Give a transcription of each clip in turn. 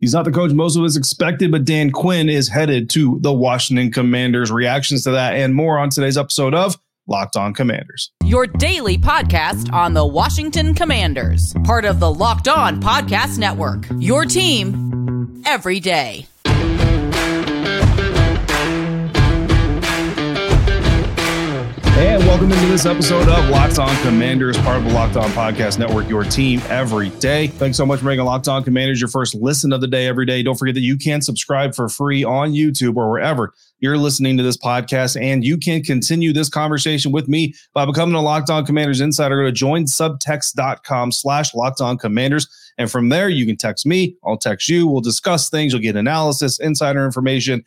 He's not the coach most of us expected, but Dan Quinn is headed to the Washington Commanders. Reactions to that and more on today's episode of Locked On Commanders. Your daily podcast on the Washington Commanders, part of the Locked On Podcast Network. Your team every day. Welcome into this episode of Locked On Commanders, part of the Locked On Podcast Network, your team every day. Thanks so much for making Locked On Commanders your first listen of the day every day. Don't forget that you can subscribe for free on YouTube or wherever you're listening to this podcast. And you can continue this conversation with me by becoming a Locked On Commanders Insider. Go to joinsubtext.com slash Locked On Commanders. And from there, you can text me. I'll text you. We'll discuss things. You'll get analysis, insider information,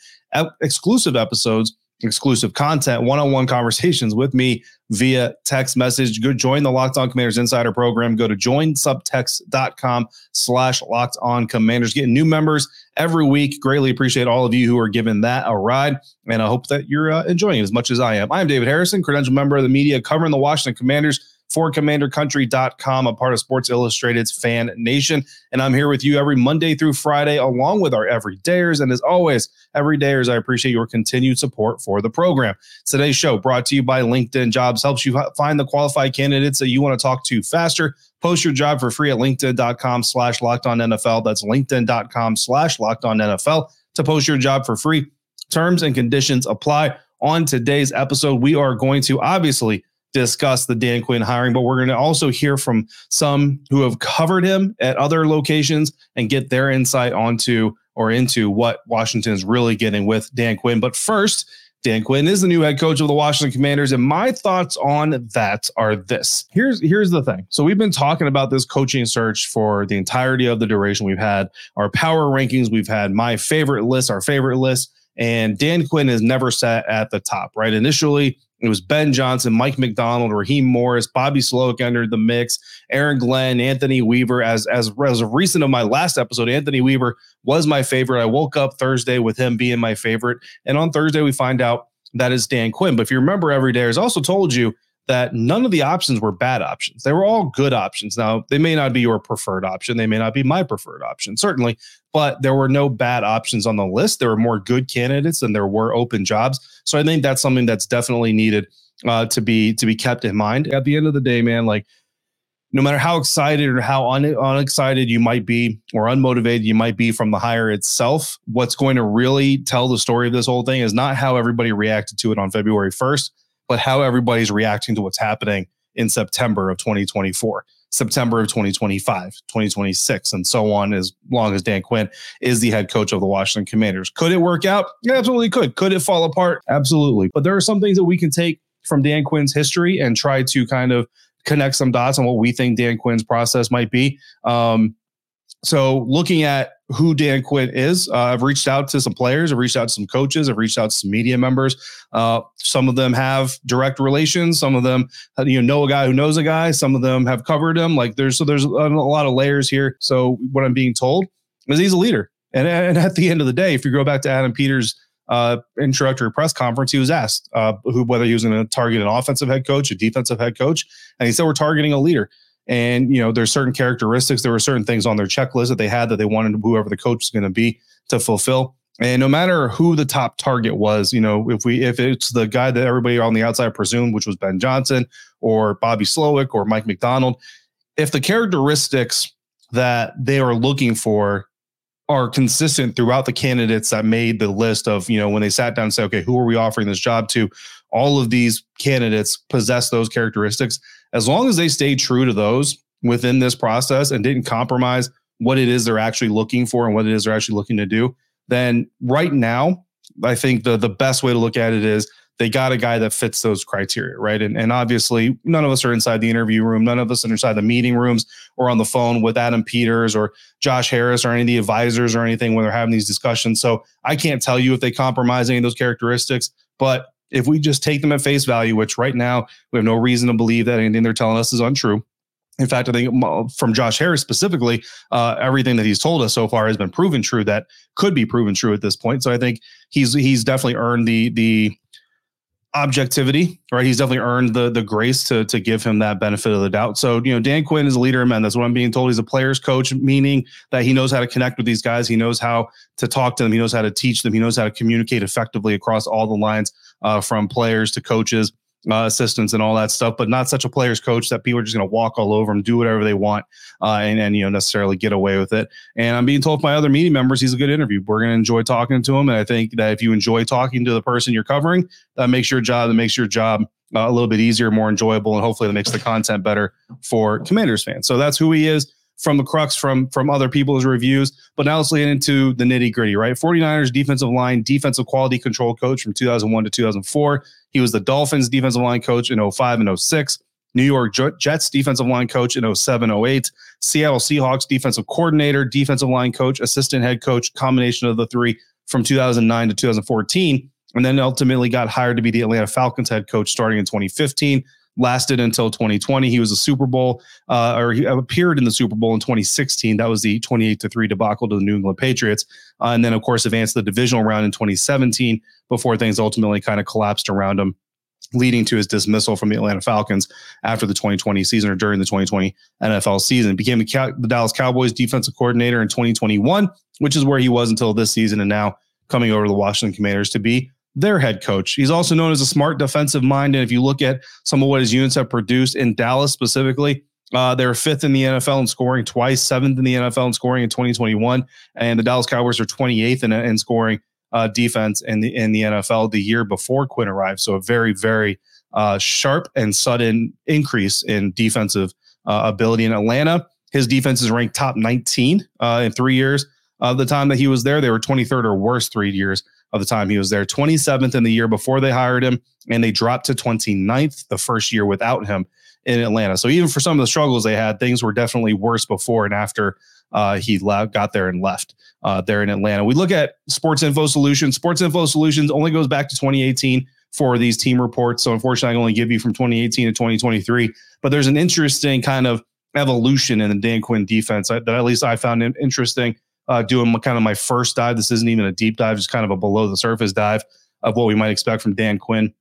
exclusive episodes exclusive content, one-on-one conversations with me via text message. Go join the Locked On Commanders Insider Program. Go to joinsubtext.com slash locked on commanders. Getting new members every week. Greatly appreciate all of you who are giving that a ride. And I hope that you're uh, enjoying it as much as I am. I'm David Harrison, credential member of the media covering the Washington Commanders for commandercountry.com, a part of Sports Illustrated's Fan Nation. And I'm here with you every Monday through Friday, along with our everydayers. And as always, everydayers, I appreciate your continued support for the program. Today's show brought to you by LinkedIn Jobs helps you find the qualified candidates that you want to talk to faster. Post your job for free at linkedin.com slash locked on NFL. That's linkedin.com slash locked on NFL to post your job for free. Terms and conditions apply. On today's episode, we are going to obviously discuss the Dan Quinn hiring, but we're going to also hear from some who have covered him at other locations and get their insight onto or into what Washington is really getting with Dan Quinn. But first, Dan Quinn is the new head coach of the Washington Commanders, and my thoughts on that are this. Here's here's the thing. So we've been talking about this coaching search for the entirety of the duration. We've had our power rankings, we've had my favorite list, our favorite list, and Dan Quinn has never sat at the top. Right, initially it was Ben Johnson, Mike Macdonald, Raheem Morris, Bobby Slowik entered the mix, Aaron Glenn, Anthony Weaver. As as as of recent of my last episode, Anthony Weaver was my favorite. I woke up Thursday with him being my favorite, and on Thursday we find out that is Dan Quinn. But if you remember, every day has also told you that none of the options were bad options. They were all good options. Now, they may not be your preferred option. They may not be my preferred option, certainly, but there were no bad options on the list. There were more good candidates than there were open jobs. So I think that's something that's definitely needed uh, to be to be kept in mind. At the end of the day, man, like no matter how excited or how un- unexcited you might be or unmotivated you might be from the hire itself, what's going to really tell the story of this whole thing is not how everybody reacted to it on February 1st, but how everybody's reacting to what's happening in September of 2024. September of 2025, 2026, and so on, as long as Dan Quinn is the head coach of the Washington Commanders. Could it work out? Yeah, absolutely could. Could it fall apart? Absolutely. But there are some things that we can take from Dan Quinn's history and try to kind of connect some dots on what we think Dan Quinn's process might be. Um, so looking at who Dan Quinn is, uh, I've reached out to some players, I've reached out to some coaches, I've reached out to some media members. Uh, some of them have direct relations, some of them uh, you know a guy who knows a guy, some of them have covered him. Like there's so there's a, lot of layers here. So what I'm being told is he's a leader, and and at the end of the day, if you go back to Adam Peters' uh, introductory press conference, he was asked uh, who whether he was going to target an offensive head coach, a defensive head coach, and he said we're targeting a leader. And you know, there's certain characteristics, there were certain things on their checklist that they had that they wanted whoever the coach is going to be to fulfill. And no matter who the top target was, you know, if we if it's the guy that everybody on the outside presumed, which was Ben Johnson or Bobby Slowik or Mike Macdonald, if the characteristics that they are looking for are consistent throughout the candidates that made the list of, you know, when they sat down and said, okay, who are we offering this job to? All of these candidates possess those characteristics as long as they stay true to those within this process and didn't compromise what it is they're actually looking for and what it is they're actually looking to do, then right now, I think the the best way to look at it is they got a guy that fits those criteria, right? And, and obviously, none of us are inside the interview room. None of us are inside the meeting rooms or on the phone with Adam Peters or Josh Harris or any of the advisors or anything when they're having these discussions. So I can't tell you if they compromise any of those characteristics, but if we just take them at face value, which right now we have no reason to believe that anything they're telling us is untrue. In fact, I think from Josh Harris specifically, uh, everything that he's told us so far has been proven true. That could be proven true at this point. So I think he's he's definitely earned the the objectivity, right? He's definitely earned the the grace to to give him that benefit of the doubt. So, you know, Dan Quinn is a leader of men. That's what I'm being told. He's a player's coach, meaning that he knows how to connect with these guys. He knows how to talk to them. He knows how to teach them. He knows how to communicate effectively across all the lines, uh, from players to coaches uh, assistants and all that stuff, but not such a player's coach that people are just going to walk all over him, do whatever they want, uh, and and you know necessarily get away with it. And I'm being told by other media members he's a good interview. We're going to enjoy talking to him, and I think that if you enjoy talking to the person you're covering, that makes your job that makes your job uh, a little bit easier, more enjoyable, and hopefully that makes the content better for Commanders fans. So that's who he is from the crux from from other people's reviews. But now let's get into the nitty gritty, right? 49ers defensive line, defensive quality control coach from 2001 to 2004. He was the Dolphins defensive line coach in 05 and 06. New York Jets defensive line coach in 07 08. Seattle Seahawks defensive coordinator, defensive line coach, assistant head coach, combination of the three from 2009 to 2014. And then ultimately got hired to be the Atlanta Falcons head coach starting in 2015 lasted until 2020. He was a Super Bowl, uh, or he appeared in the Super Bowl in 2016. That was the 28 to 3 debacle to the New England Patriots. Uh, and then, of course, advanced the divisional round in 2017 before things ultimately kind of collapsed around him. Leading to his dismissal from the Atlanta Falcons after the 2020 season or during the 2020 NFL season, became the, the Dallas Cowboys defensive coordinator in 2021, which is where he was until this season, and now coming over to the Washington Commanders to be their head coach. He's also known as a smart defensive mind. And if you look at some of what his units have produced in Dallas specifically, uh, they're fifth in the NFL in scoring twice, seventh in the NFL in scoring in 2021. And the Dallas Cowboys are 28th in, in scoring uh, defense in the in the NFL the year before Quinn arrived. So a very, very uh, sharp and sudden increase in defensive uh, ability in Atlanta. His defense is ranked top 19 uh, in three years. Of the time that he was there, they were 23rd or worse three years of the time he was there. 27th in the year before they hired him, and they dropped to 29th the first year without him in Atlanta. So even for some of the struggles they had, things were definitely worse before and after uh, he got there and left uh, there in Atlanta. We look at Sports Info Solutions. Sports Info Solutions only goes back to 2018 for these team reports. So unfortunately, I can only give you from 2018 to 2023. But there's an interesting kind of evolution in the Dan Quinn defense that at least I found interesting uh, doing kind of my first dive. This isn't even a deep dive, just kind of a below the surface dive of what we might expect from Dan Quinn,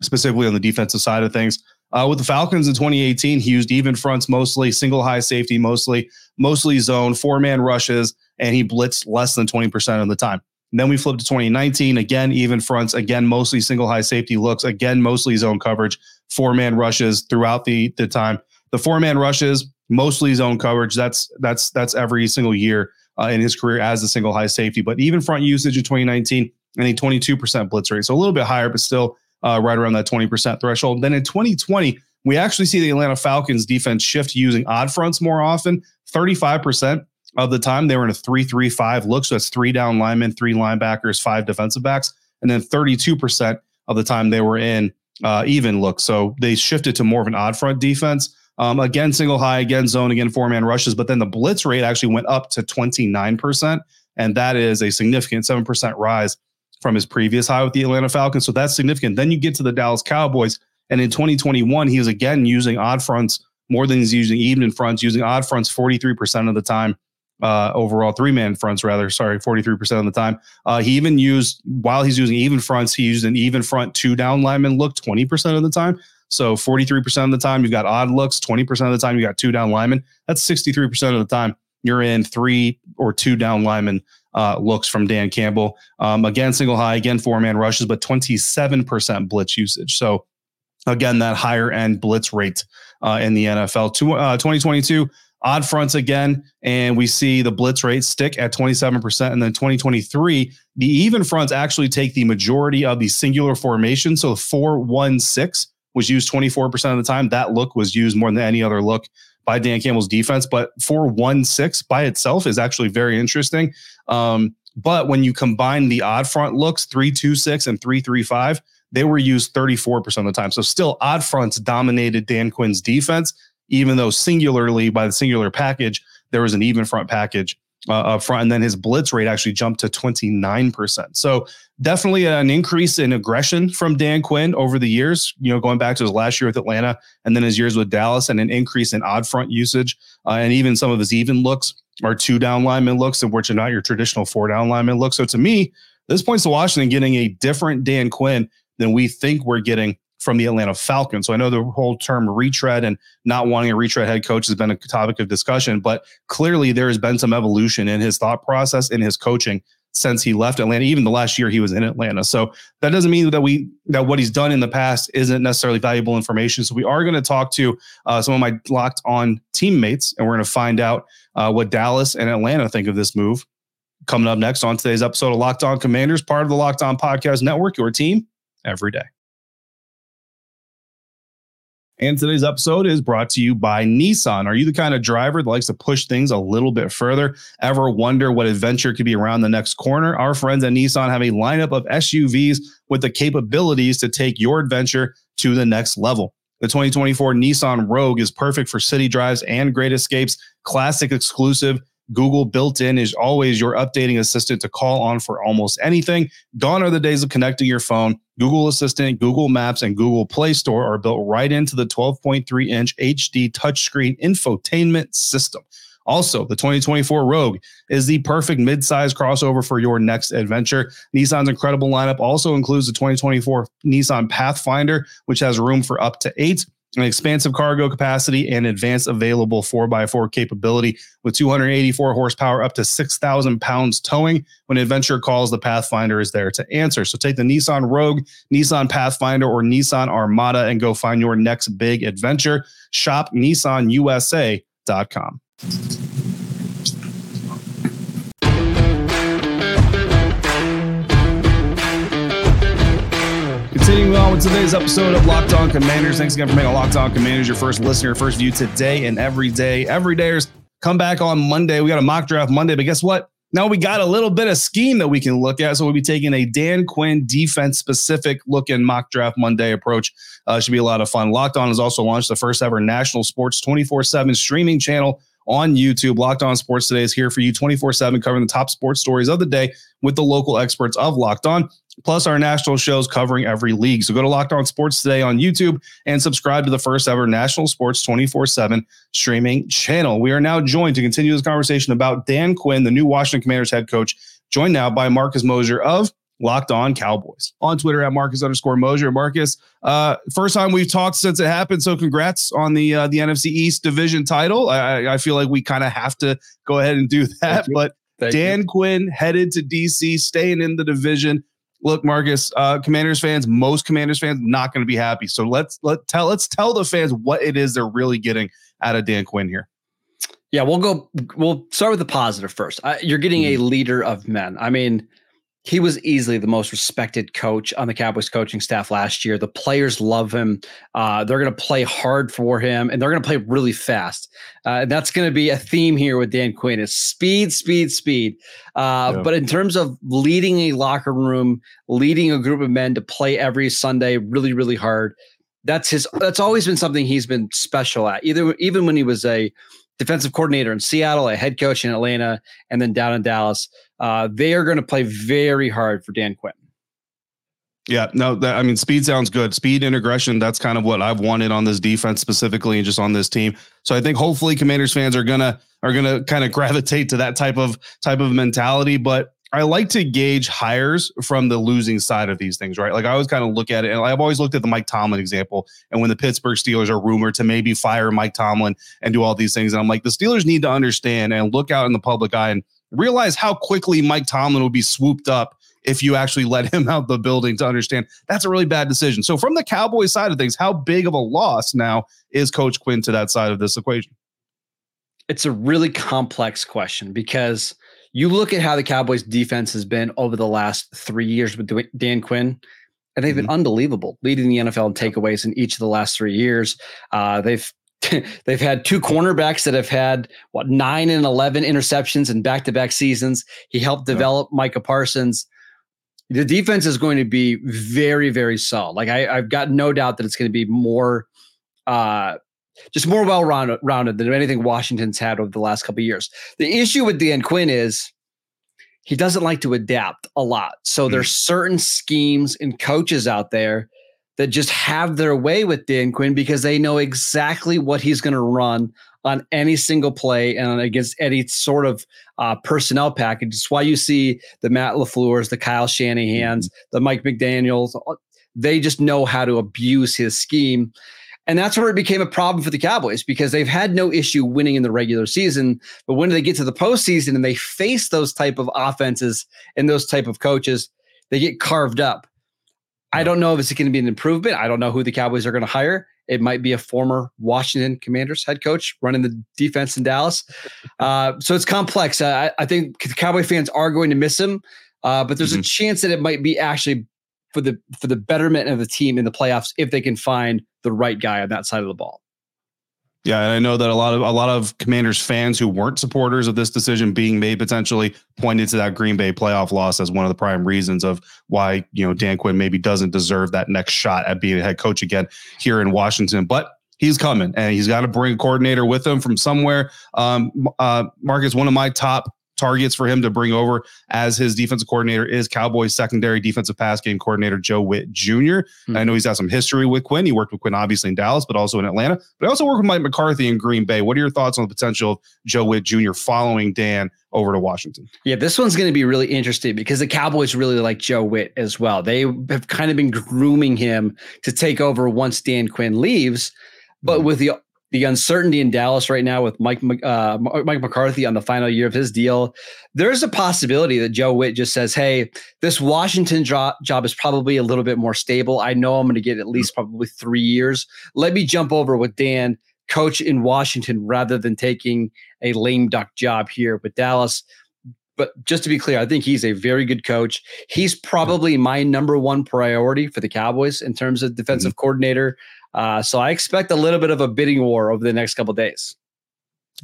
specifically on the defensive side of things. Uh, with the Falcons in 2018, he used even fronts mostly, single high safety mostly, mostly zone, four man rushes, and he blitzed less than 20% of the time. And then we flipped to 2019, again, even fronts, again, mostly single high safety looks, again, mostly zone coverage, four man rushes throughout the, the time. The four man rushes, mostly zone coverage. That's that's that's every single year uh, in his career as a single high safety. But even front usage in 2019, and a 22% blitz rate. So a little bit higher, but still uh, right around that 20% threshold. Then in 2020, we actually see the Atlanta Falcons defense shift using odd fronts more often. 35% of the time they were in a 3 3 5 look. So that's three down linemen, three linebackers, five defensive backs. And then 32% of the time they were in uh, even look. So they shifted to more of an odd front defense. Um, again, single high, again, zone, again, four man rushes, but then the blitz rate actually went up to 29%. And that is a significant 7% rise from his previous high with the Atlanta Falcons. So that's significant. Then you get to the Dallas Cowboys. And in 2021, he was again using odd fronts more than he's using even in fronts, using odd fronts 43% of the time. Uh, overall, three man fronts, rather, sorry, 43% of the time. Uh, he even used, while he's using even fronts, he used an even front two down lineman look 20% of the time. So 43% of the time you've got odd looks, 20% of the time you got two down linemen. That's 63% of the time you're in three or two down linemen uh, looks from Dan Campbell. Um, again, single high, again, four man rushes, but 27% blitz usage. So again, that higher end blitz rate uh, in the NFL. Two, uh, 2022, odd fronts again, and we see the blitz rate stick at 27%. And then 2023, the even fronts actually take the majority of the singular formation. So 4 1 6 was used 24% of the time. That look was used more than any other look by Dan Campbell's defense. But 4 1 6 by itself is actually very interesting. Um, but when you combine the odd front looks, 3 2 6 and 3 3 5, they were used 34% of the time. So still odd fronts dominated Dan Quinn's defense, even though singularly by the singular package, there was an even front package uh, up front. And then his blitz rate actually jumped to 29%. So definitely an increase in aggression from Dan Quinn over the years, you know, going back to his last year with Atlanta and then his years with Dallas and an increase in odd front usage uh, and even some of his even looks are two down lineman looks, and which are not your traditional four down lineman looks. So to me, this points to Washington getting a different Dan Quinn than we think we're getting from the Atlanta Falcons. So I know the whole term retread and not wanting a retread head coach has been a topic of discussion, but clearly there has been some evolution in his thought process in his coaching since he left Atlanta, even the last year he was in Atlanta. So that doesn't mean that we that what he's done in the past isn't necessarily valuable information. So we are going to talk to uh, some of my locked on teammates, and we're going to find out uh, what Dallas and Atlanta think of this move. Coming up next on today's episode of Locked On Commanders, part of the Locked On Podcast Network, your team every day. And today's episode is brought to you by Nissan. Are you the kind of driver that likes to push things a little bit further? Ever wonder what adventure could be around the next corner? Our friends at Nissan have a lineup of SUVs with the capabilities to take your adventure to the next level. The 2024 Nissan Rogue is perfect for city drives and great escapes, classic exclusive Google built in is always your updating assistant to call on for almost anything. Gone are the days of connecting your phone. Google Assistant, Google Maps, and Google Play Store are built right into the 12.3 inch HD touchscreen infotainment system. Also, the 2024 Rogue is the perfect midsize crossover for your next adventure. Nissan's incredible lineup also includes the 2024 Nissan Pathfinder, which has room for up to eight an expansive cargo capacity and advanced available 4x4 capability with 284 horsepower up to 6,000 pounds towing. When adventure calls, the Pathfinder is there to answer. So take the Nissan Rogue, Nissan Pathfinder, or Nissan Armada and go find your next big adventure. Shop nissanusa.com. today's episode of Locked On Commanders. Thanks again for making Locked On Commanders your first listener, first view today and every day. Every dayers come back on Monday. We got a mock draft Monday, but guess what? Now we got a little bit of scheme that we can look at. So we'll be taking a Dan Quinn defense specific look in mock draft Monday approach. Uh, should be a lot of fun. Locked On has also launched the first ever national sports 24 7 streaming channel on YouTube. Locked On Sports Today is here for you 24 7, covering the top sports stories of the day with the local experts of Locked On, plus our national shows covering every league. So go to Locked On Sports Today on YouTube and subscribe to the first ever national sports 24 7 streaming channel. We are now joined to continue this conversation about Dan Quinn, the new Washington Commanders head coach, joined now by Marcus Mosher of Locked On Cowboys on Twitter at Marcus underscore Mosher. Marcus, uh, first time we've talked since it happened. So congrats on the uh, the NFC East division title. I, I feel like we kind of have to go ahead and do that. But Thank Dan you. Quinn headed to DC, staying in the division. Look, Marcus, uh, Commanders fans, most Commanders fans not going to be happy. So let's let tell let's tell the fans what it is they're really getting out of Dan Quinn here. Yeah, we'll go. We'll start with the positive first. Uh, you're getting a mm-hmm. leader of men. I mean, he was easily the most respected coach on the Cowboys coaching staff last year. The players love him. Uh, they're going to play hard for him, and they're going to play really fast. Uh, and that's going to be a theme here with Dan Quinn: is speed, speed, speed. Uh, yeah. But in terms of leading a locker room, leading a group of men to play every Sunday, really, really hard. That's his. That's always been something he's been special at. Either even when he was a defensive coordinator in Seattle, a head coach in Atlanta, and then down in Dallas. Uh, they are going to play very hard for Dan Quinn. Yeah, no, that, I mean, speed sounds good. Speed and aggression, that's kind of what I've wanted on this defense specifically and just on this team. So I think hopefully Commanders fans are gonna are gonna kind of gravitate to that type of type of mentality. But I like to gauge hires from the losing side of these things, right? Like I always kind of look at it, and I've always looked at the Mike Tomlin example. And when the Pittsburgh Steelers are rumored to maybe fire Mike Tomlin and do all these things, and I'm like, the Steelers need to understand and look out in the public eye and realize how quickly Mike Tomlin would be swooped up if you actually let him out the building to understand that's a really bad decision. So, from the Cowboys side of things, how big of a loss now is Coach Quinn to that side of this equation? It's a really complex question because you look at how the Cowboys defense has been over the last three years with Dan Quinn, and they've been mm-hmm. unbelievable, leading the NFL in takeaways in each of the last three years. Uh, they've they've had two cornerbacks that have had what nine and eleven interceptions in back-to-back seasons. He helped develop yeah. Micah Parsons. The defense is going to be very, very solid. Like I, have got no doubt that it's going to be more, uh, just more well-rounded rounded than anything Washington's had over the last couple years. The issue with Dan Quinn is he doesn't like to adapt a lot. So mm. there's certain schemes and coaches out there that just have their way with Dan Quinn because they know exactly what he's going to run on any single play and against any sort of uh, personnel package. It's why you see the Matt LaFleur's, the Kyle Shanahan's, mm-hmm. the Mike McDaniels. They just know how to abuse his scheme. And that's where it became a problem for the Cowboys because they've had no issue winning in the regular season. But when they get to the postseason and they face those type of offenses and those type of coaches, they get carved up. I don't know if it's going to be an improvement. I don't know who the Cowboys are going to hire. It might be a former Washington Commanders head coach running the defense in Dallas. Uh, so it's complex. Uh, I, I, think the Cowboy fans are going to miss him, uh, but there's mm-hmm. a chance that it might be actually for the for the betterment of the team in the playoffs if they can find the right guy on that side of the ball. Yeah, and I know that a lot of a lot of Commanders fans who weren't supporters of this decision being made potentially pointed to that Green Bay playoff loss as one of the prime reasons of why you know Dan Quinn maybe doesn't deserve that next shot at being a head coach again here in Washington. But he's coming, and he's got to bring a coordinator with him from somewhere. Um, uh, Marcus, one of my top targets for him to bring over as his defensive coordinator is Cowboys secondary defensive pass game coordinator Joe Whitt Jr. Mm-hmm. I know he's got some history with Quinn. He worked with Quinn obviously in Dallas, but also in Atlanta. But I also worked with Mike McCarthy in Green Bay. What are your thoughts on the potential of Joe Whitt Jr. following Dan over to Washington? Yeah, this one's going to be really interesting because the Cowboys really like Joe Whitt as well. They have kind of been grooming him to take over once Dan Quinn leaves. But mm-hmm. with the the uncertainty in Dallas right now with Mike uh, Mike McCarthy on the final year of his deal, there's a possibility that Joe Whitt just says, "Hey, this Washington job job is probably a little bit more stable. I know I'm going to get at least probably three years. Let me jump over with Dan, coach in Washington, rather than taking a lame duck job here with Dallas." But just to be clear, I think he's a very good coach. He's probably my number one priority for the Cowboys in terms of defensive mm-hmm. coordinator. Uh, so I expect a little bit of a bidding war over the next couple days.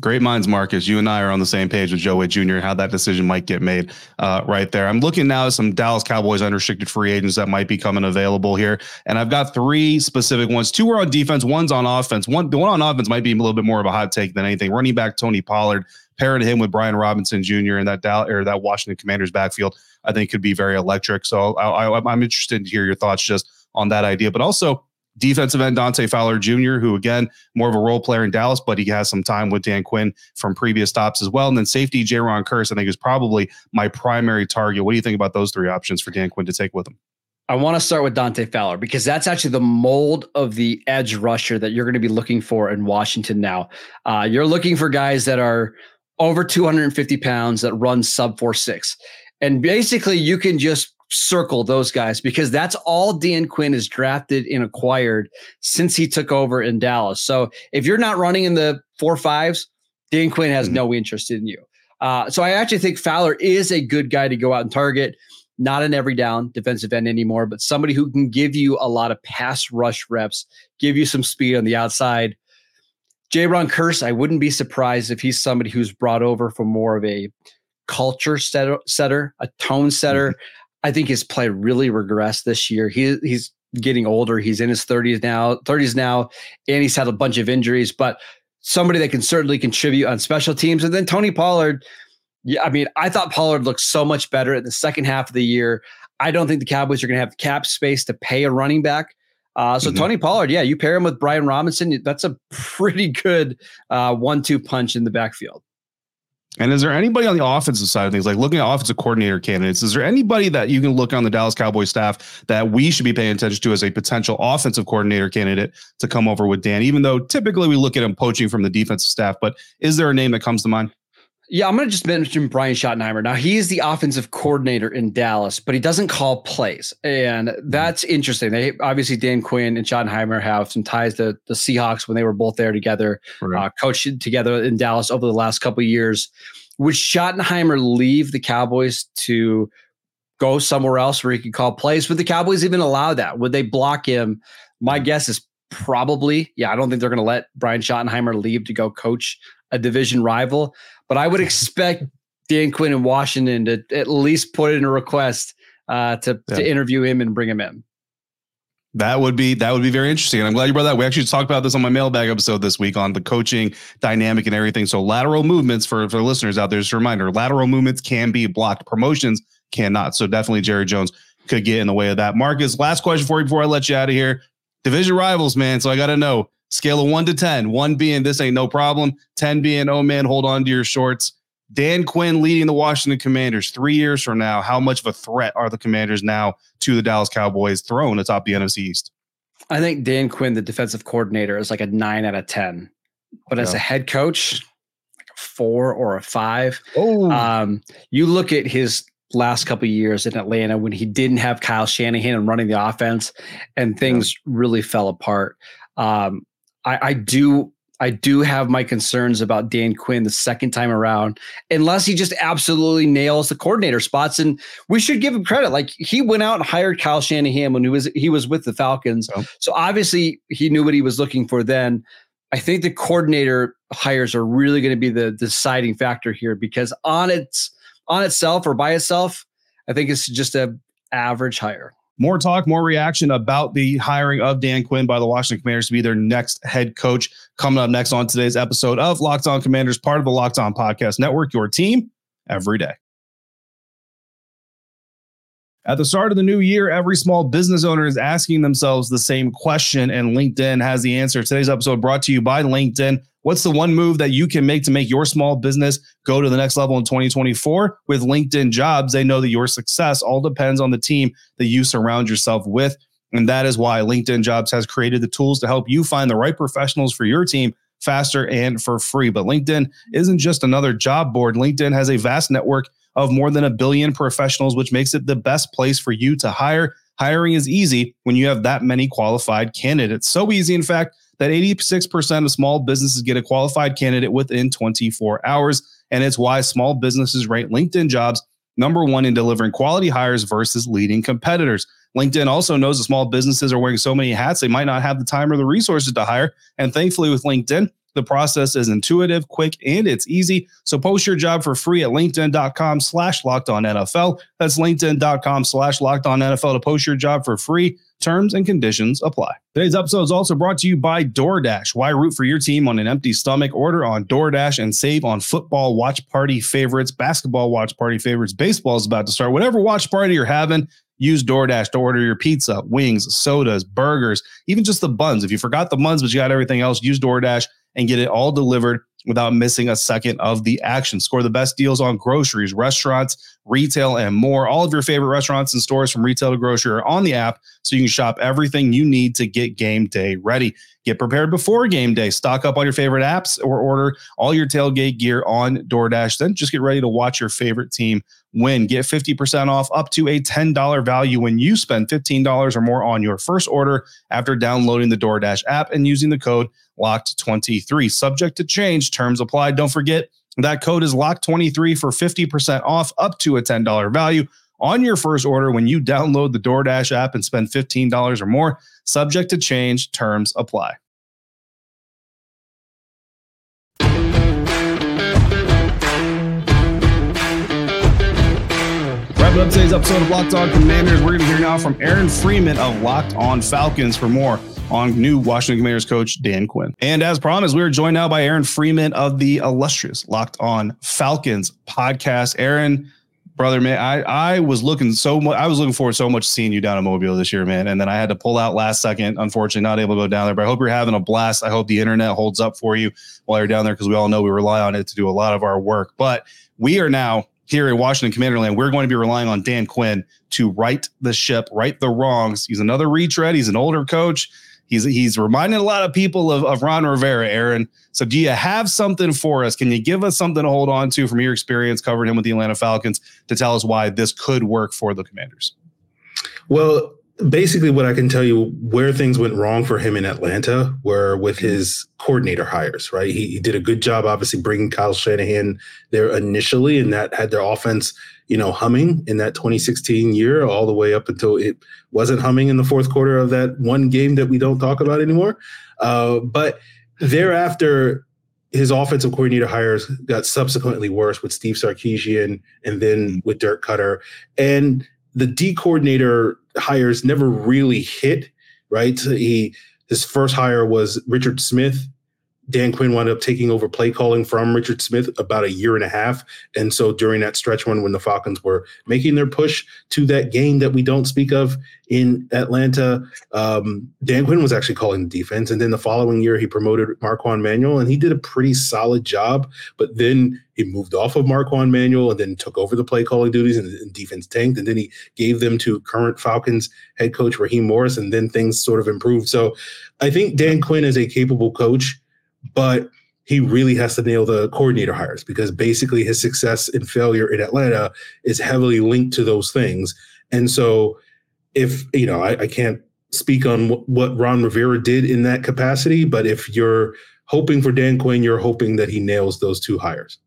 Great minds, Marcus. You and I are on the same page with Joe Whitt Jr. How that decision might get made uh, right there. I'm looking now at some Dallas Cowboys unrestricted free agents that might be coming available here, and I've got three specific ones. Two are on defense, one's on offense. One, the one on offense might be a little bit more of a hot take than anything. Running back Tony Pollard, pairing him with Brian Robinson Jr. in that Dallas or that Washington Commanders backfield, I think could be very electric. So I, I, I'm interested to hear your thoughts just on that idea, but also defensive end Dante Fowler Jr., who again more of a role player in Dallas, but he has some time with Dan Quinn from previous stops as well. And then safety Jayron Kearse, I think, is probably my primary target. What do you think about those three options for Dan Quinn to take with him? I want to start with Dante Fowler because that's actually the mold of the edge rusher that you're going to be looking for in Washington now. Uh, you're looking for guys that are over 250 pounds that run sub four six, and basically you can just circle those guys because that's all Dan Quinn has drafted and acquired since he took over in Dallas. So if you're not running in the four fives, Dan Quinn has mm-hmm. no interest in you. Uh, so I actually think Fowler is a good guy to go out and target. Not an every down defensive end anymore, but somebody who can give you a lot of pass rush reps, give you some speed on the outside. Jayron Kearse, I wouldn't be surprised if he's somebody who's brought over for more of a culture setter, setter a tone setter. Mm-hmm. I think his play really regressed this year. He he's getting older. He's in his 30s now, 30s now, and he's had a bunch of injuries, but somebody that can certainly contribute on special teams. And then Tony Pollard. Yeah, I mean, I thought Pollard looked so much better in the second half of the year. I don't think the Cowboys are going to have cap space to pay a running back. Uh, so mm-hmm. Tony Pollard, yeah, you pair him with Brian Robinson. That's a pretty good uh, one-two punch in the backfield. And is there anybody on the offensive side of things, like looking at offensive coordinator candidates, is there anybody that you can look on the Dallas Cowboys staff that we should be paying attention to as a potential offensive coordinator candidate to come over with Dan? Even though typically we look at him poaching from the defensive staff, but is there a name that comes to mind? Yeah, I'm going to just mention Brian Schottenheimer. Now, he is the offensive coordinator in Dallas, but he doesn't call plays. And that's interesting. They obviously, Dan Quinn and Schottenheimer have some ties to the Seahawks when they were both there together, right. uh, coached together in Dallas over the last couple of years. Would Schottenheimer leave the Cowboys to go somewhere else where he could call plays? Would the Cowboys even allow that? Would they block him? My guess is probably, yeah, I don't think they're going to let Brian Schottenheimer leave to go coach a division rival. But I would expect Dan Quinn in Washington to at least put in a request uh, to yeah. to interview him and bring him in. That would be that would be very interesting. And I'm glad you brought that. We actually talked about this on my mailbag episode this week on the coaching dynamic and everything. So lateral movements for for listeners out there, just a reminder: lateral movements can be blocked. Promotions cannot. So definitely Jerry Jones could get in the way of that. Marcus, last question for you before I let you out of here. Division rivals, man. So I got to know scale of one to ten. One being this ain't no problem. Ten being oh man, hold on to your shorts. Dan Quinn leading the Washington Commanders three years from now. How much of a threat are the Commanders now to the Dallas Cowboys thrown atop the NFC East? I think Dan Quinn, the defensive coordinator, is like a nine out of 10. But yeah. as a head coach, like a four or a five. Oh. Um, you look at his last couple years in Atlanta when he didn't have Kyle Shanahan and running the offense, and things yeah. really fell apart. Um, I, I do I do have my concerns about Dan Quinn the second time around, unless he just absolutely nails the coordinator spots. And we should give him credit. Like he went out and hired Kyle Shanahan when he was he was with the Falcons. Oh. So obviously he knew what he was looking for then. I think the coordinator hires are really going to be the deciding factor here because on its on itself or by itself, I think it's just a average hire. More talk, more reaction about the hiring of Dan Quinn by the Washington Commanders to be their next head coach. Coming up next on today's episode of Locked On Commanders, part of the Locked On Podcast Network, your team every day. At the start of the new year, every small business owner is asking themselves the same question, and LinkedIn has the answer. Today's episode brought to you by LinkedIn. What's the one move that you can make to make your small business go to the next level in 2024? With LinkedIn Jobs, they know that your success all depends on the team that you surround yourself with. And that is why LinkedIn Jobs has created the tools to help you find the right professionals for your team faster and for free. But LinkedIn isn't just another job board. LinkedIn has a vast network of more than a billion professionals, which makes it the best place for you to hire. Hiring is easy when you have that many qualified candidates. So easy, in fact, that 86% of small businesses get a qualified candidate within 24 hours. And it's why small businesses rate LinkedIn jobs number one in delivering quality hires versus leading competitors. LinkedIn also knows that small businesses are wearing so many hats, they might not have the time or the resources to hire. And thankfully, with LinkedIn, the process is intuitive, quick, and it's easy. So post your job for free at LinkedIn.com slash locked on NFL. That's LinkedIn.com slash locked on NFL to post your job for free. Terms and conditions apply. Today's episode is also brought to you by DoorDash. Why root for your team on an empty stomach? Order on DoorDash and save on football watch party favorites, basketball watch party favorites. Baseball is about to start. Whatever watch party you're having, use DoorDash to order your pizza, wings, sodas, burgers, even just the buns. If you forgot the buns, but you got everything else, use DoorDash and get it all delivered without missing a second of the action. Score the best deals on groceries, restaurants, retail, and more. All of your favorite restaurants and stores from retail to grocery are on the app, so you can shop everything you need to get game day ready. Get prepared before game day. Stock up on your favorite apps or order all your tailgate gear on DoorDash. Then just get ready to watch your favorite team win. Get 50% off up to a $10 value when you spend $15 or more on your first order after downloading the DoorDash app and using the code LOCKED23. Subject to change, terms apply. Don't forget that code is LOCKED23 for 50% off up to a $10 value on your first order when you download the DoorDash app and spend $15 or more. Subject to change, terms apply. Up today's episode of Locked On Commanders, we're going to hear now from Aaron Freeman of Locked On Falcons for more on new Washington Commanders coach Dan Quinn. And as promised, we are joined now by Aaron Freeman of the illustrious Locked On Falcons podcast. Aaron, brother, man, I I was looking so much. I was looking forward so much seeing you down in Mobile this year, man. And then I had to pull out last second. Unfortunately, not able to go down there. But I hope you're having a blast. I hope the internet holds up for you while you're down there because we all know we rely on it to do a lot of our work. But we are now here in Washington Commanderland, we're going to be relying on Dan Quinn to right the ship, right the wrongs. He's another retread. He's an older coach. He's he's reminding a lot of people of, of Ron Rivera, Aaron. So do you have something for us? Can you give us something to hold on to from your experience covering him with the Atlanta Falcons to tell us why this could work for the Commanders? Well, basically what I can tell you where things went wrong for him in Atlanta were with mm-hmm. his coordinator hires, right? He, he, did a good job, obviously, bringing Kyle Shanahan there initially, and that had their offense, you know, humming in that 2016 year, all the way up until it wasn't humming in the fourth quarter of that one game that we don't talk about anymore. Uh, but thereafter, his offensive coordinator hires got subsequently worse with Steve Sarkisian and then mm-hmm. with Dirk Koetter. And the D coordinator hires never really hit, right? He his first hire was Richard Smith, Dan Quinn wound up taking over play calling from Richard Smith about a year and a half. And so during that stretch run when the Falcons were making their push to that game that we don't speak of in Atlanta, um, Dan Quinn was actually calling the defense. And then the following year, he promoted Marquand Manuel and he did a pretty solid job. But then he moved off of Marquand Manuel and then took over the play calling duties and, and defense tanked. And then he gave them to current Falcons head coach Raheem Morris. And then things sort of improved. So I think Dan Quinn is a capable coach but he really has to nail the coordinator hires because basically his success and failure in Atlanta is heavily linked to those things. And so, if you know, I, I can't speak on what Ron Rivera did in that capacity, but if you're hoping for Dan Quinn, you're hoping that he nails those two hires.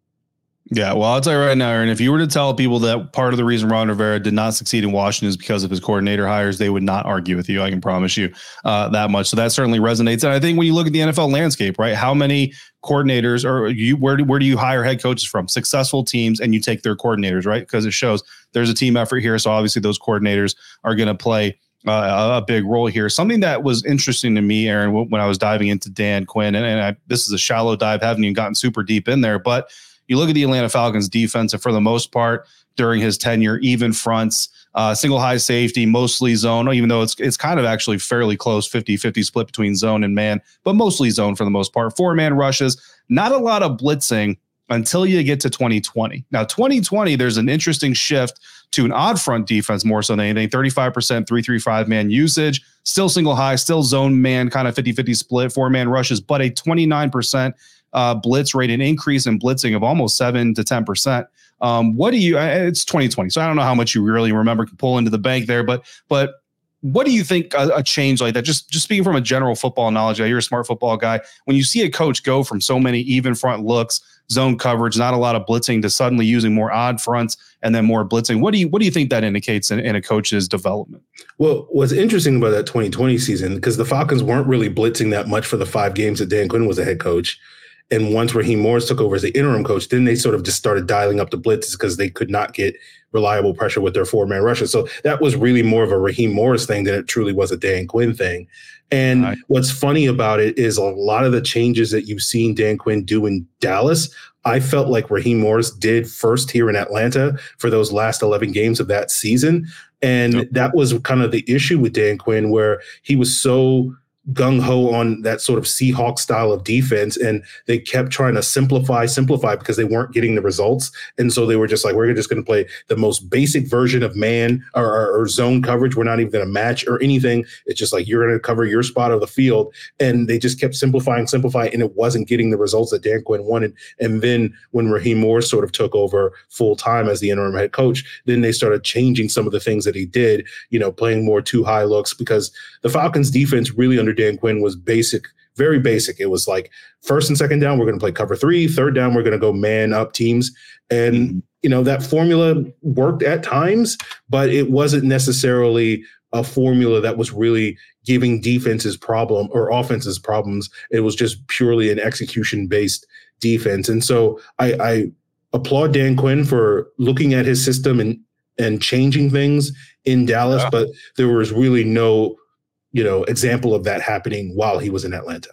Yeah, well, I'll tell you right now, Aaron, if you were to tell people that part of the reason Ron Rivera did not succeed in Washington is because of his coordinator hires, they would not argue with you. I can promise you uh, that much. So that certainly resonates. And I think when you look at the NFL landscape, right, how many coordinators or you where do, where do you hire head coaches from? Successful teams, and you take their coordinators, right? Because it shows there's a team effort here. So obviously those coordinators are going to play uh, a big role here. Something that was interesting to me, Aaron, when I was diving into Dan Quinn, and, and I, this is a shallow dive, haven't even gotten super deep in there, but you look at the Atlanta Falcons defense, and for the most part, during his tenure, even fronts, uh, single high safety, mostly zone, even though it's it's kind of actually fairly close 50 50 split between zone and man, but mostly zone for the most part. Four man rushes, not a lot of blitzing until you get to 2020. Now, 2020, there's an interesting shift to an odd front defense more so than anything 35%, 335 man usage, still single high, still zone man, kind of 50 50 split, four man rushes, but a 29% uh, blitz rate, an increase in blitzing of almost seven to ten percent. Um, what do you? It's 2020, so I don't know how much you really remember pull into the bank there, but but what do you think a, a, change like that? Just just speaking from a general football knowledge, you're a smart football guy. When you see a coach go from so many even front looks, zone coverage, not a lot of blitzing, to suddenly using more odd fronts and then more blitzing, what do you what do you think that indicates in, in a coach's development? Well, what's interesting about that 2020 season because the Falcons weren't really blitzing that much for the five games that Dan Quinn was a head coach. And once Raheem Morris took over as the interim coach, then they sort of just started dialing up the blitzes because they could not get reliable pressure with their four man rushers. So that was really more of a Raheem Morris thing than it truly was a Dan Quinn thing. And right. what's funny about it is a lot of the changes that you've seen Dan Quinn do in Dallas, I felt like Raheem Morris did first here in Atlanta for those last 11 games of that season. And yep. that was kind of the issue with Dan Quinn, where he was so gung ho on that sort of Seahawk style of defense, and they kept trying to simplify, simplify because they weren't getting the results, and so they were just like, we're just going to play the most basic version of man or, or, or zone coverage. We're not even going to match or anything. It's just like you're going to cover your spot of the field, and they just kept simplifying, simplifying, and it wasn't getting the results that Dan Quinn wanted. And then when Raheem Moore sort of took over full time as the interim head coach, then they started changing some of the things that he did. You know, playing more two high looks because the Falcons defense really under Dan Quinn was basic, very basic. It was like first and second down, we're going to play cover three. Third down, we're going to go man up teams. And, mm-hmm. you know, that formula worked at times, but it wasn't necessarily a formula that was really giving defenses problem or offenses problems. It was just purely an execution based defense. And so I, I applaud Dan Quinn for looking at his system and and changing things in Dallas, yeah. but there was really no you know, example of that happening while he was in Atlanta.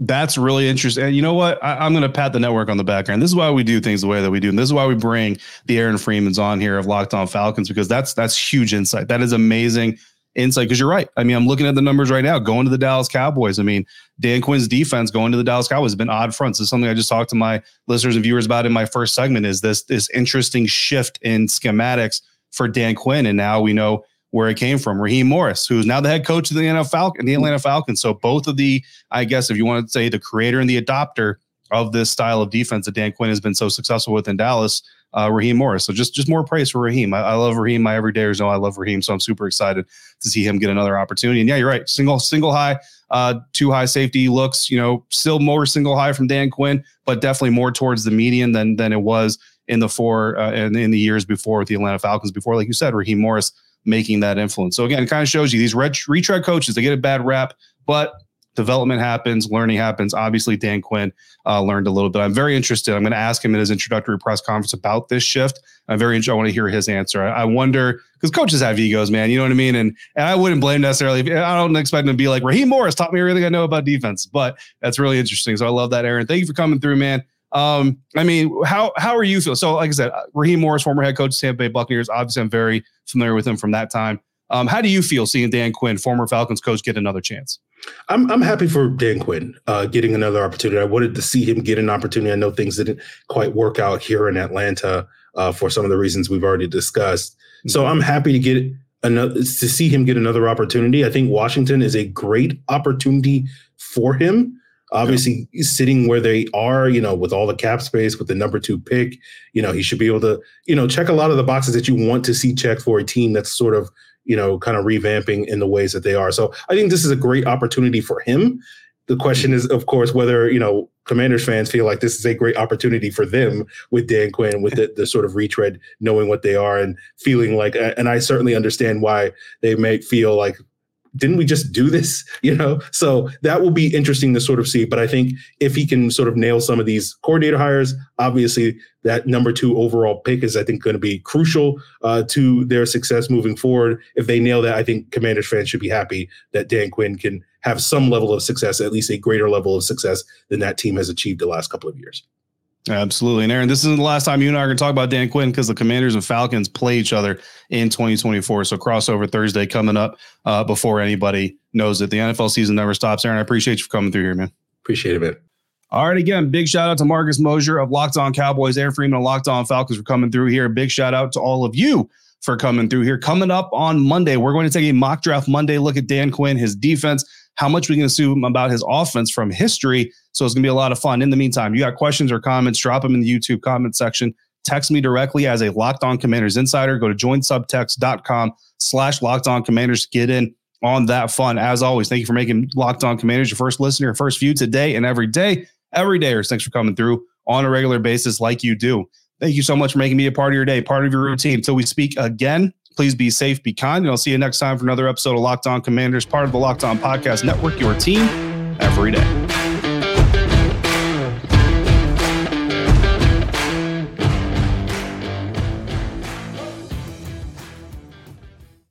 That's really interesting. And you know what? I, am going to pat the network on the back end. This is why we do things the way that we do. And this is why we bring the Aaron Freemans on here of Locked On Falcons, because that's that's huge insight. That is amazing insight. Because you're right. I mean, I'm looking at the numbers right now, going to the Dallas Cowboys. I mean, Dan Quinn's defense going to the Dallas Cowboys has been odd fronts. This is something I just talked to my listeners and viewers about in my first segment. Is this this interesting shift in schematics for Dan Quinn? And now we know where it came from. Raheem Morris, who's now the head coach of the NFL Falcon, the Atlanta Falcons. So both of the, I guess, if you want to say the creator and the adopter of this style of defense that Dan Quinn has been so successful with in Dallas, uh, Raheem Morris. So just just more praise for Raheem. I, I love Raheem. My everydayers know I love Raheem, so I'm super excited to see him get another opportunity. And yeah, you're right. Single single high, uh, two high safety looks. You know, still more single high from Dan Quinn, but definitely more towards the median than than it was in the four uh, in, in the years before with the Atlanta Falcons. Before, like you said, Raheem Morris making that influence. So again, it kind of shows you these ret- retread coaches, they get a bad rap, but development happens, learning happens. Obviously, Dan Quinn uh, learned a little bit. I'm very interested. I'm going to ask him in his introductory press conference about this shift. I'm very interested. I want to hear his answer. I, I wonder because coaches have egos, man. You know what I mean? And and I wouldn't blame necessarily. I don't expect him to be like Raheem Morris taught me everything I know about defense, but that's really interesting. So I love that, Aaron. Thank you for coming through, man. Um, I mean, how how are you feel? So, like I said, Raheem Morris, former head coach of Tampa Bay Buccaneers. Obviously, I'm very familiar with him from that time. Um, how do you feel seeing Dan Quinn, former Falcons coach, get another chance? I'm I'm happy for Dan Quinn uh, getting another opportunity. I wanted to see him get an opportunity. I know things didn't quite work out here in Atlanta uh, for some of the reasons we've already discussed. Mm-hmm. So I'm happy to get another to see him get another opportunity. I think Washington is a great opportunity for him. Obviously, yeah. sitting where they are, you know, with all the cap space, with the number two pick, you know, he should be able to, you know, check a lot of the boxes that you want to see checked for a team that's sort of you know, kind of revamping in the ways that they are. So I think this is a great opportunity for him. The question is, of course, whether, you know, Commanders fans feel like this is a great opportunity for them with Dan Quinn, with the, the sort of retread, knowing what they are and feeling like, and I certainly understand why they may feel like didn't we just do this? You know, so that will be interesting to sort of see. But I think if he can sort of nail some of these coordinator hires, obviously that number two overall pick is, I think, going to be crucial uh, to their success moving forward. If they nail that, I think Commanders fans should be happy that Dan Quinn can have some level of success, at least a greater level of success than that team has achieved the last couple of years. Absolutely. And Aaron, this isn't the last time you and I are going to talk about Dan Quinn because the Commanders and Falcons play each other in 2024. So crossover Thursday coming up uh, before anybody knows it. The NFL season never stops. Aaron, I appreciate you for coming through here, man. Appreciate it, man. All right, again, big shout out to Marcus Mosher of Locked On Cowboys, Aaron Freeman of Locked On Falcons for coming through here. Big shout out to all of you for coming through here. Coming up on Monday, we're going to take a mock draft Monday look at Dan Quinn, his defense, how much we can assume about his offense from history. So it's going to be a lot of fun. In the meantime, you got questions or comments, drop them in the YouTube comment section. Text me directly as a Locked On Commanders insider. Go to joinsubtext.com slash Locked On Commanders. Get in on that fun. As always, thank you for making Locked On Commanders your first listener, your first view today and every day. Every day, or thanks for coming through on a regular basis like you do. Thank you so much for making me a part of your day, part of your routine. Until we speak again, Please be safe, be kind, and I'll see you next time for another episode of Locked On Commanders, part of the Locked On Podcast Network, your team every day.